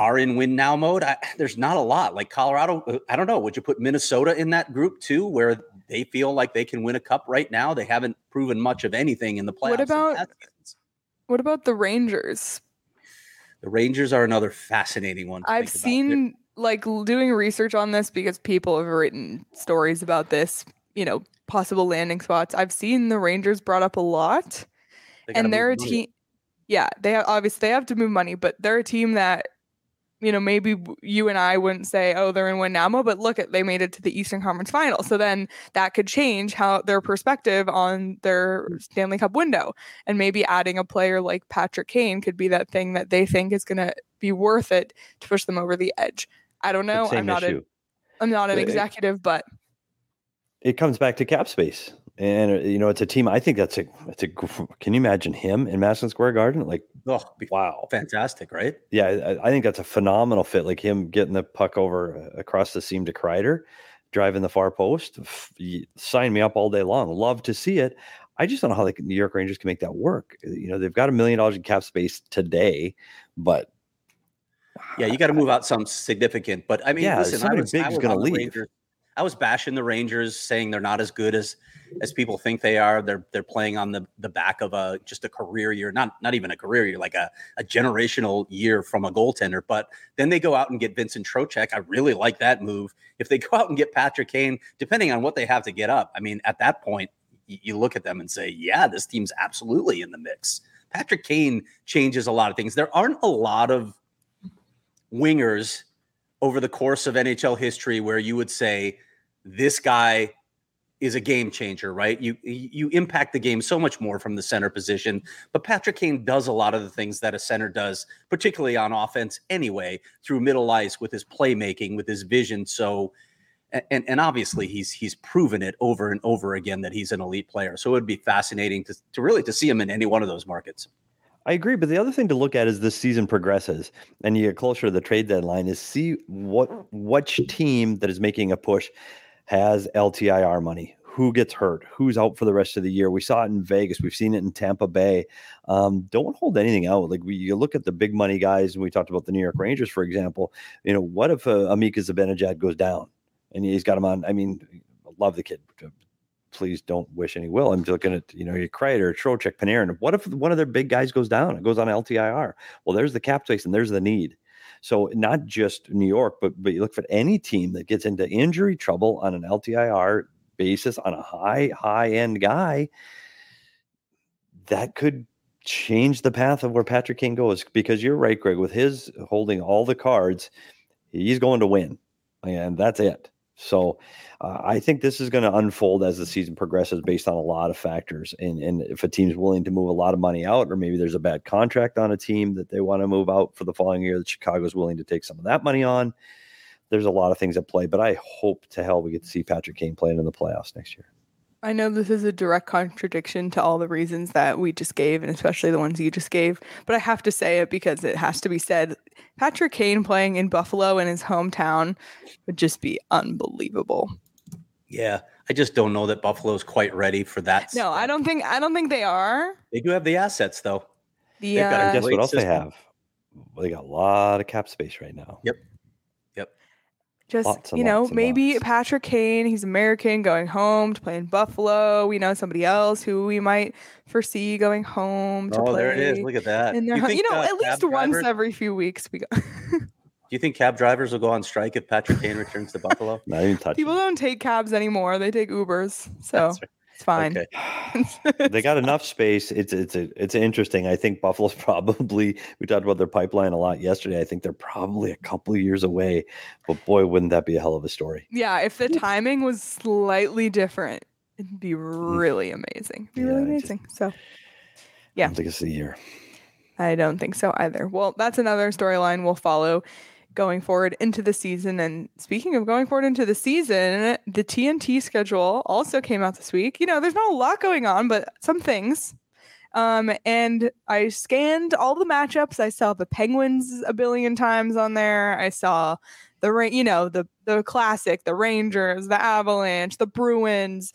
Speaker 2: are in win now mode. I, there's not a lot. Like Colorado, I don't know. Would you put Minnesota in that group too, where they feel like they can win a cup right now? They haven't proven much of anything in the playoffs.
Speaker 1: What about what about the Rangers?
Speaker 2: The Rangers are another fascinating one.
Speaker 1: I've seen like doing research on this because people have written stories about this. You know, possible landing spots. I've seen the Rangers brought up a lot, they and they're a team. Yeah, they have, obviously they have to move money, but they're a team that you know, maybe you and I wouldn't say, oh, they're in win now but look at they made it to the Eastern Conference final. So then that could change how their perspective on their Stanley Cup window. And maybe adding a player like Patrick Kane could be that thing that they think is gonna be worth it to push them over the edge. I don't know. I'm not issue. a I'm not an executive, but
Speaker 3: it comes back to cap space and uh, you know it's a team. I think that's a it's a. Can you imagine him in Madison Square Garden? Like,
Speaker 2: oh, wow, fantastic, right?
Speaker 3: Yeah, I, I, think that's a phenomenal fit. Like him getting the puck over uh, across the seam to Kreider, driving the far post. Sign me up all day long. Love to see it. I just don't know how the New York Rangers can make that work. You know, they've got a million dollars in cap space today, but
Speaker 2: yeah, you got to move out some significant. But I mean,
Speaker 3: yeah,
Speaker 2: listen,
Speaker 3: somebody big is going to leave.
Speaker 2: I was bashing the Rangers, saying they're not as good as as people think they are. They're they're playing on the the back of a just a career year, not not even a career year, like a, a generational year from a goaltender. But then they go out and get Vincent Trocheck. I really like that move. If they go out and get Patrick Kane, depending on what they have to get up, I mean, at that point, you look at them and say, yeah, this team's absolutely in the mix. Patrick Kane changes a lot of things. There aren't a lot of wingers over the course of NHL history where you would say this guy is a game changer, right? You you impact the game so much more from the center position. But Patrick Kane does a lot of the things that a center does, particularly on offense anyway, through middle ice with his playmaking, with his vision. So and and obviously he's he's proven it over and over again that he's an elite player. So it would be fascinating to, to really to see him in any one of those markets.
Speaker 3: I agree, but the other thing to look at as this season progresses and you get closer to the trade deadline is see what which team that is making a push has LTIR money. Who gets hurt? Who's out for the rest of the year? We saw it in Vegas. We've seen it in Tampa Bay. Um, don't hold anything out. Like we, you look at the big money guys, and we talked about the New York Rangers, for example. You know, what if uh, Amika Zibanejad goes down and he's got him on? I mean, love the kid. Please don't wish any will. I'm looking at you know your Kreider, Trocheck, Panarin. What if one of their big guys goes down? It goes on LTIR. Well, there's the cap space and there's the need. So not just New York, but but you look at any team that gets into injury trouble on an LTIR basis on a high high end guy, that could change the path of where Patrick Kane goes. Because you're right, Greg, with his holding all the cards, he's going to win, and that's it. So uh, I think this is going to unfold as the season progresses based on a lot of factors. And, and if a team's willing to move a lot of money out, or maybe there's a bad contract on a team that they want to move out for the following year, that Chicago's willing to take some of that money on. There's a lot of things at play, but I hope to hell we get to see Patrick Kane playing in the playoffs next year.
Speaker 1: I know this is a direct contradiction to all the reasons that we just gave, and especially the ones you just gave, but I have to say it because it has to be said. Patrick Kane playing in Buffalo in his hometown would just be unbelievable.
Speaker 2: Yeah, I just don't know that Buffalo's quite ready for that.
Speaker 1: No, I don't think I don't think they are.
Speaker 2: They do have the assets though.
Speaker 1: The
Speaker 2: They've got a
Speaker 1: uh,
Speaker 3: Guess what else they have? Well, they got a lot of cap space right now.
Speaker 2: Yep. Yep.
Speaker 1: Just you know maybe
Speaker 3: lots.
Speaker 1: Patrick Kane, he's American, going home to play in Buffalo. We know somebody else who we might foresee going home to
Speaker 2: Oh,
Speaker 1: play.
Speaker 2: there it is. Look at that.
Speaker 1: their
Speaker 2: you,
Speaker 1: home.
Speaker 2: think,
Speaker 1: you know,
Speaker 2: uh,
Speaker 1: at least once
Speaker 2: drivers-
Speaker 1: every few weeks we go.
Speaker 2: Do you think cab drivers will go on strike if Patrick Kane returns to Buffalo?
Speaker 3: Not even touching.
Speaker 1: People don't take cabs anymore; they take Ubers, so
Speaker 2: right.
Speaker 1: It's fine.
Speaker 2: Okay.
Speaker 3: they got enough space. It's it's a, it's interesting. I think Buffalo's probably. We talked about their pipeline a lot yesterday. I think they're probably a couple of years away. But boy, wouldn't that be a hell of a story?
Speaker 1: yeah, if the timing was slightly different, it'd be really amazing. It'd be really
Speaker 3: Mm. Yeah, I just-
Speaker 1: amazing. so
Speaker 3: I
Speaker 1: Yeah.
Speaker 3: don't think it's the year.
Speaker 1: I don't think so either. Well, that's another storyline we'll follow going forward into the season. And speaking of going forward into the season, the TNT schedule also came out this week. You know, there's not a lot going on, but some things. Um, and I scanned all the matchups. I saw the Penguins a billion times on there. I saw the Ra- you know, the the classic, the Rangers, the Avalanche, the Bruins,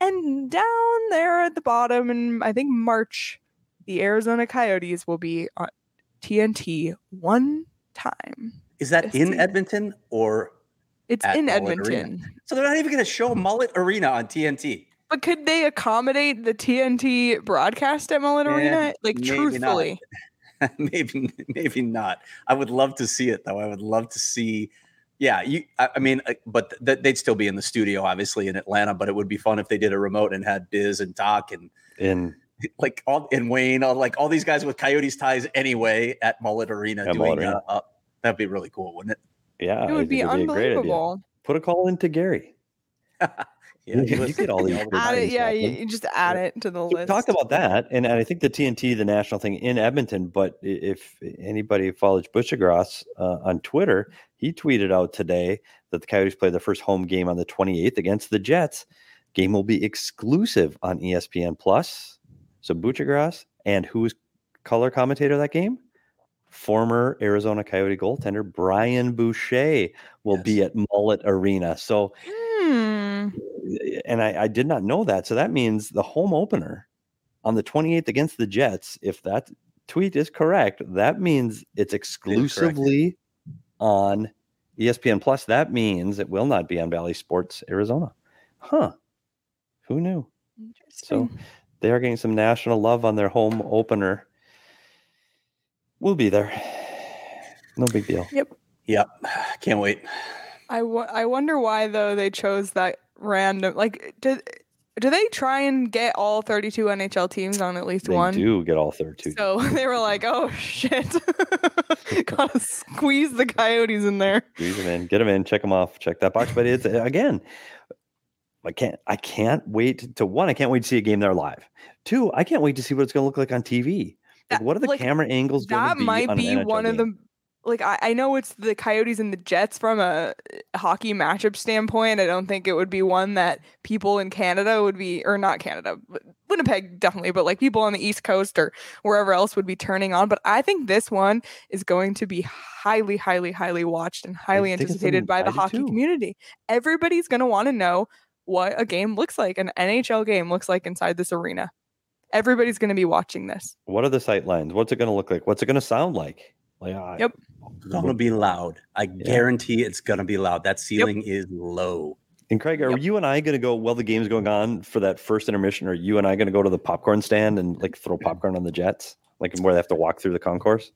Speaker 1: and down there at the bottom, and I think March, the Arizona Coyotes will be on TNT one time.
Speaker 2: Is that in. Edmonton or
Speaker 1: It's
Speaker 2: At
Speaker 1: in
Speaker 2: Mullet Arena.
Speaker 1: Edmonton.
Speaker 2: so they're not even going to show Mullet Arena on TNT?
Speaker 1: But could they accommodate the TNT broadcast at Mullet
Speaker 2: Eh,
Speaker 1: Arena? Like
Speaker 2: maybe not.
Speaker 1: truthfully.
Speaker 2: maybe maybe not. I would love to see it though. I would love to see. Yeah, you. I, I mean, uh, but th- they'd still be in the studio, obviously in Atlanta. But it would be fun if they did a remote and had Biz and Doc and
Speaker 3: In
Speaker 2: like all and Wayne, all, like all these guys with Coyotes ties anyway at Mullet Arena
Speaker 3: At
Speaker 2: doing.
Speaker 3: Mullet Arena.
Speaker 2: Uh, uh, that'd be really cool, wouldn't it?
Speaker 3: yeah,
Speaker 1: It would be
Speaker 3: think it'd a great idea.
Speaker 1: unbelievable.
Speaker 3: Put a call into Gary.
Speaker 2: Yeah,
Speaker 3: You
Speaker 2: listen
Speaker 3: get all
Speaker 2: to
Speaker 3: these
Speaker 2: the
Speaker 1: Add it, yeah, you, you just add it to the
Speaker 3: We
Speaker 1: list.
Speaker 3: talked about that, and, and I think the TNT, the national thing in Edmonton. But if anybody follows Butchergrass uh, on Twitter, he tweeted out today that the Coyotes play their first home game on the 28th against the Jets. Game will be exclusive on ESPN Plus. So Butchergrass and who's color commentator that game? Former Arizona Coyote goaltender Brian Boucher will be at Mullet Arena. So
Speaker 1: Hmm.
Speaker 3: and I, I did not know that. So that means the home opener on the 28th against the Jets, if that tweet is correct, that means it's exclusively on E ESPN Plus. That means it will not be on Bally Sports Arizona. Huh. Who knew? So they are getting some national love on their home opener. We'll be there. No big deal.
Speaker 2: Yep, Yep. can't wait.
Speaker 1: I, w- I wonder why though they chose that random like did do they try and get all 32 NHL teams on at least
Speaker 3: They
Speaker 1: one?
Speaker 3: do get all 32.
Speaker 1: So they were like, "Oh shit, gotta squeeze the Coyotes in there."
Speaker 3: Squeeze them in, get them in, check them off, check that box. But it's again, I can't, I can't wait to one. I can't wait to see a game there live. Two, I can't wait to see what it's going to look like on TV. Like,
Speaker 1: That-
Speaker 3: what are the
Speaker 1: like,
Speaker 3: camera angles
Speaker 1: That
Speaker 3: be?
Speaker 1: might
Speaker 3: on
Speaker 1: be one of the like I, I know it's the Coyotes and the Jets from a hockey matchup standpoint. I don't think it would be one that people in Canada would be, or not Canada, but Winnipeg definitely, but like people on the East Coast or wherever else would be turning on. But I think this one is going to be highly, highly, highly watched and highly anticipated by the hockey
Speaker 3: too.
Speaker 1: community. Everybody's going to want to know what a game looks like, an NHL game looks like inside this arena. Everybody's going to be watching this.
Speaker 3: What are the sight lines? What's it going to look like? What's it going to sound like? Like, I-
Speaker 1: Yep.
Speaker 2: It's Gonna be loud. I guarantee it's gonna be loud. That ceiling is low.
Speaker 3: And Craig, are
Speaker 1: Yep.
Speaker 3: you and I going to go while the game's going on for that first intermission? Are you and I going to go to the popcorn stand and like throw popcorn on the Jets, like where they have to walk through the concourse?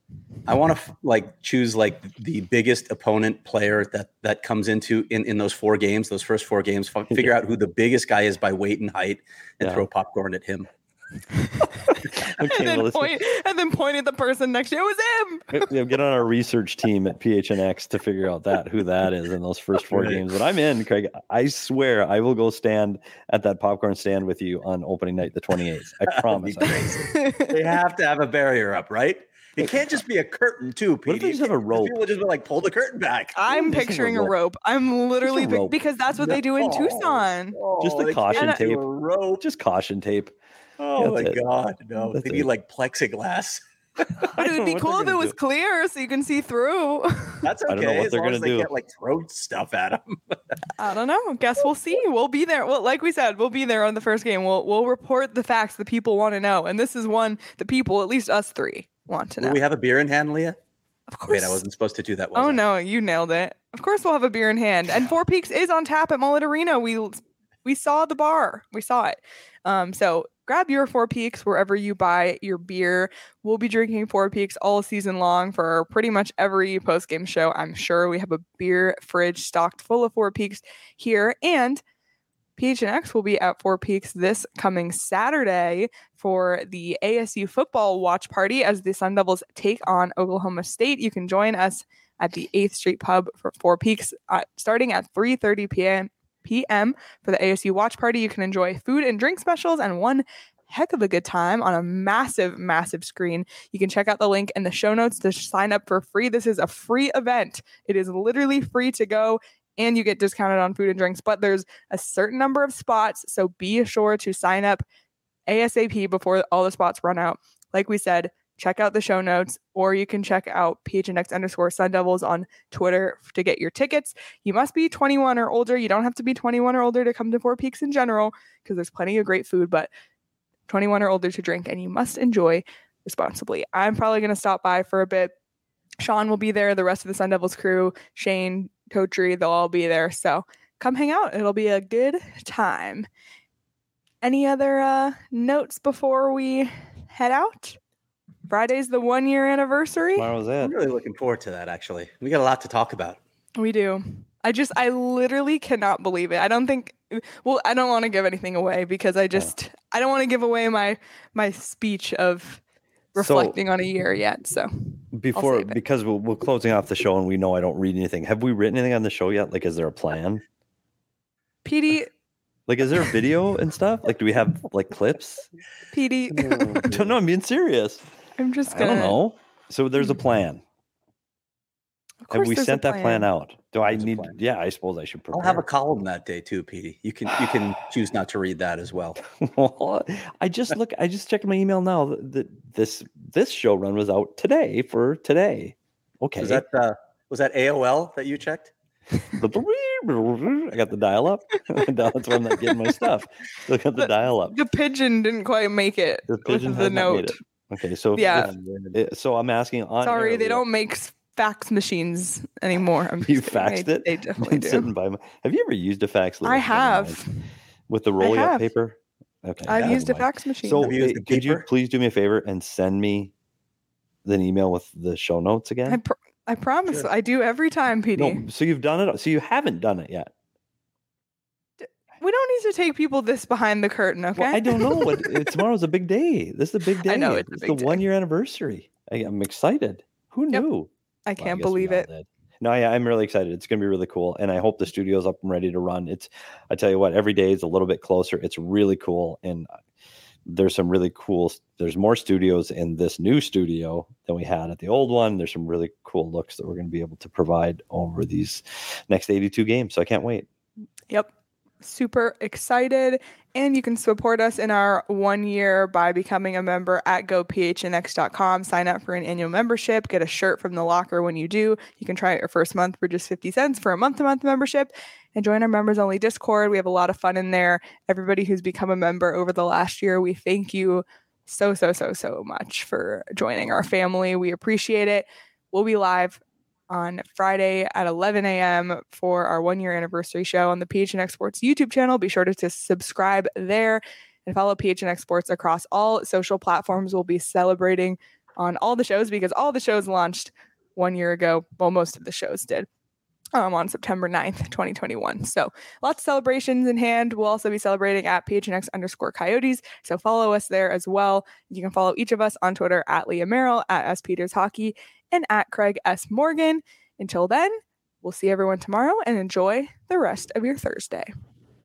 Speaker 2: I want to like choose like the biggest opponent player that that comes into in in those four games, those first four games. f- Figure out who the biggest guy is by weight and height, and
Speaker 3: Yeah.
Speaker 2: throw popcorn at him.
Speaker 1: And, then
Speaker 3: well,
Speaker 1: point, and then point at the person next to you. It was him.
Speaker 3: yeah, get on our research team at PHNX to figure out that who that is in those first four
Speaker 2: Right.
Speaker 3: games. But I'm in, Craig. I swear I will go stand at that popcorn stand with you on opening night, the 28th. I promise.
Speaker 2: They have to have a barrier up, right? It can't just be a curtain too.
Speaker 3: What if they just have a rope?
Speaker 2: People just be like pull the curtain back.
Speaker 1: I'm
Speaker 3: Just have a
Speaker 1: picturing a
Speaker 3: rope.
Speaker 1: rope. I'm literally pic-
Speaker 3: rope.
Speaker 1: because that's what they do in
Speaker 2: No.
Speaker 1: Tucson.
Speaker 3: Oh, just the caution tape.
Speaker 2: a rope.
Speaker 3: Just caution tape.
Speaker 2: Oh
Speaker 3: That's
Speaker 2: my
Speaker 3: it.
Speaker 2: god, no!
Speaker 3: That's
Speaker 2: they need
Speaker 3: it.
Speaker 2: like plexiglass.
Speaker 1: But it would be cool if it was
Speaker 3: do.
Speaker 1: clear so you can see through.
Speaker 2: That's okay.
Speaker 3: I don't know what
Speaker 2: as
Speaker 3: they're
Speaker 2: long
Speaker 3: gonna
Speaker 2: as they
Speaker 3: do.
Speaker 2: Can't like throw stuff at them.
Speaker 1: I don't know. Guess we'll see. We'll be there. Well, like we said, we'll be there on the first game. We'll we'll report the facts the people want to know, and this is one the people, at least us three, want to know.
Speaker 2: Will we have a beer in hand, Leah?
Speaker 1: of course.
Speaker 2: Wait, I wasn't supposed to do that. Was
Speaker 1: Oh
Speaker 2: I?
Speaker 1: no, you nailed it. Of course, we'll have a beer in hand. And Four Peaks is on tap at Mullet Arena. We we saw the bar. We saw it. Um, so grab your Four Peaks wherever you buy your beer. We'll be drinking Four Peaks all season long for pretty much every post game show. I'm sure we have a beer fridge stocked full of Four Peaks here, and PHNX will be at Four Peaks this coming Saturday for the ASU football watch party as the Sun Devils take on Oklahoma State. You can join us at the 8th Street Pub for Four Peaks uh, starting at 3:30 p.m. p.m. for the ASU watch party. You can enjoy food and drink specials and one heck of a good time on a massive massive screen. You can check out the link in the show notes to sign up for free. This is a free event. It is literally free to go and you get discounted on food and drinks, but there's a certain number of spots, so be sure to sign up ASAP before all the spots run out. Like we said, check out the show notes, or you can check out PHNX underscore Sun Devils on Twitter to get your tickets. You must be 21 or older. You don't have to be 21 or older to come to Four Peaks in general, because there's plenty of great food, but 21 or older to drink, and you must enjoy responsibly. I'm probably going to stop by for a bit. Sean will be there, the rest of the Sun Devils crew, Shane, Coachery, they'll all be there. So come hang out. It'll be a good time. Any other uh, notes before we head out? Friday's the one year anniversary.
Speaker 3: Tomorrow's it.
Speaker 2: I'm really looking forward to that. Actually, we got a lot to talk about.
Speaker 1: We do. I just, I literally cannot believe it. I don't think, well, I don't want to give anything away because I just, I don't want to give away my my speech of
Speaker 3: So-
Speaker 1: reflecting on a year yet. So
Speaker 3: Before, because we're, we're closing off the show and we know I don't read anything. Have we written anything on the show yet? Like, is there a plan?
Speaker 1: PD,
Speaker 3: Like, is there a video and stuff? Like, do we have like clips?
Speaker 1: PD,
Speaker 3: I don't know. I'm being serious.
Speaker 1: I'm just gonna.
Speaker 3: don't know. So there's a plan.
Speaker 1: Of
Speaker 3: Have
Speaker 1: course
Speaker 3: we
Speaker 1: there's a
Speaker 3: sent that plan out? Do I
Speaker 2: There's
Speaker 3: need? Yeah, I suppose I should prepare.
Speaker 2: I'll have a column that day too, Petey. You can you can choose not to read that as well.
Speaker 3: Well, I just look. I just checked my email now. That that this this show run was out today for today. Okay.
Speaker 2: Was that uh, was that AOL that you checked?
Speaker 3: I got the dial up. That's why I'm not getting my stuff. Look at the
Speaker 1: The-
Speaker 3: dial up.
Speaker 1: The pigeon didn't quite make it
Speaker 3: The pigeon
Speaker 1: with the
Speaker 3: has not made
Speaker 1: note.
Speaker 3: It. Okay, so
Speaker 1: Yeah.
Speaker 3: if- so I'm asking on.
Speaker 1: Sorry,
Speaker 3: air,
Speaker 1: they
Speaker 3: Leah,
Speaker 1: don't make fax machines anymore. I'm
Speaker 3: You faxed
Speaker 1: They-
Speaker 3: it?
Speaker 1: They definitely
Speaker 3: been
Speaker 1: do.
Speaker 3: sitting by my, have you ever used a fax? Leah?
Speaker 1: I have.
Speaker 3: with the roll up paper. Okay,
Speaker 1: I've used a
Speaker 3: mind.
Speaker 1: fax machine.
Speaker 3: So
Speaker 2: Have you used
Speaker 3: could you please do me a favor and send me an email with the show notes again?
Speaker 1: I, pr- I promise.
Speaker 2: Sure.
Speaker 1: I do every time, PD.
Speaker 3: No, so you've done it. So you haven't done it yet.
Speaker 1: We don't need to take people this behind the curtain, okay?
Speaker 3: Well, I don't know. What uh, tomorrow's a big day. This is a big day.
Speaker 1: I know, it's big
Speaker 3: the
Speaker 1: day.
Speaker 3: one year anniversary. I, I'm excited. Who knew?
Speaker 1: I
Speaker 3: I
Speaker 1: can't
Speaker 3: guess we
Speaker 1: believe it.
Speaker 3: did. No, yeah, I'm really excited. It's going to be really cool, and I hope the studio's up and ready to run. It's, I tell you what, every day is a little bit closer. It's really cool, and uh, there's some really cool there's more studios in this new studio than we had at the old one there's some really cool looks that we're going to be able to provide over these next 82 games so i can't wait
Speaker 1: Yep. Super excited. And you can support us in our one year by becoming a member at gophnx.com. Sign up for an annual membership, get a shirt from the locker when you do. You can try it your first month for just 50 cents for a month to month membership and join our members only Discord. We have a lot of fun in there. Everybody who's become a member over the last year, we thank you so, so, so, so much for joining our family. We appreciate it. We'll be live on Friday at 11 a.m. for our one year anniversary show on the PHNX Sports YouTube channel. Be sure to, to subscribe there and follow PHNX Sports across all social platforms. We'll be celebrating on all the shows because all the shows launched one year ago. Well, most of the shows did. Um, on September 9th, 2021. So lots of celebrations in hand. We'll also be celebrating at PHNX underscore coyotes. So follow us there as well. You can follow each of us on Twitter at Leah Merrill, at S Peters Hockey, and at Craig S. Morgan. Until then, we'll see everyone tomorrow and enjoy the rest of your Thursday.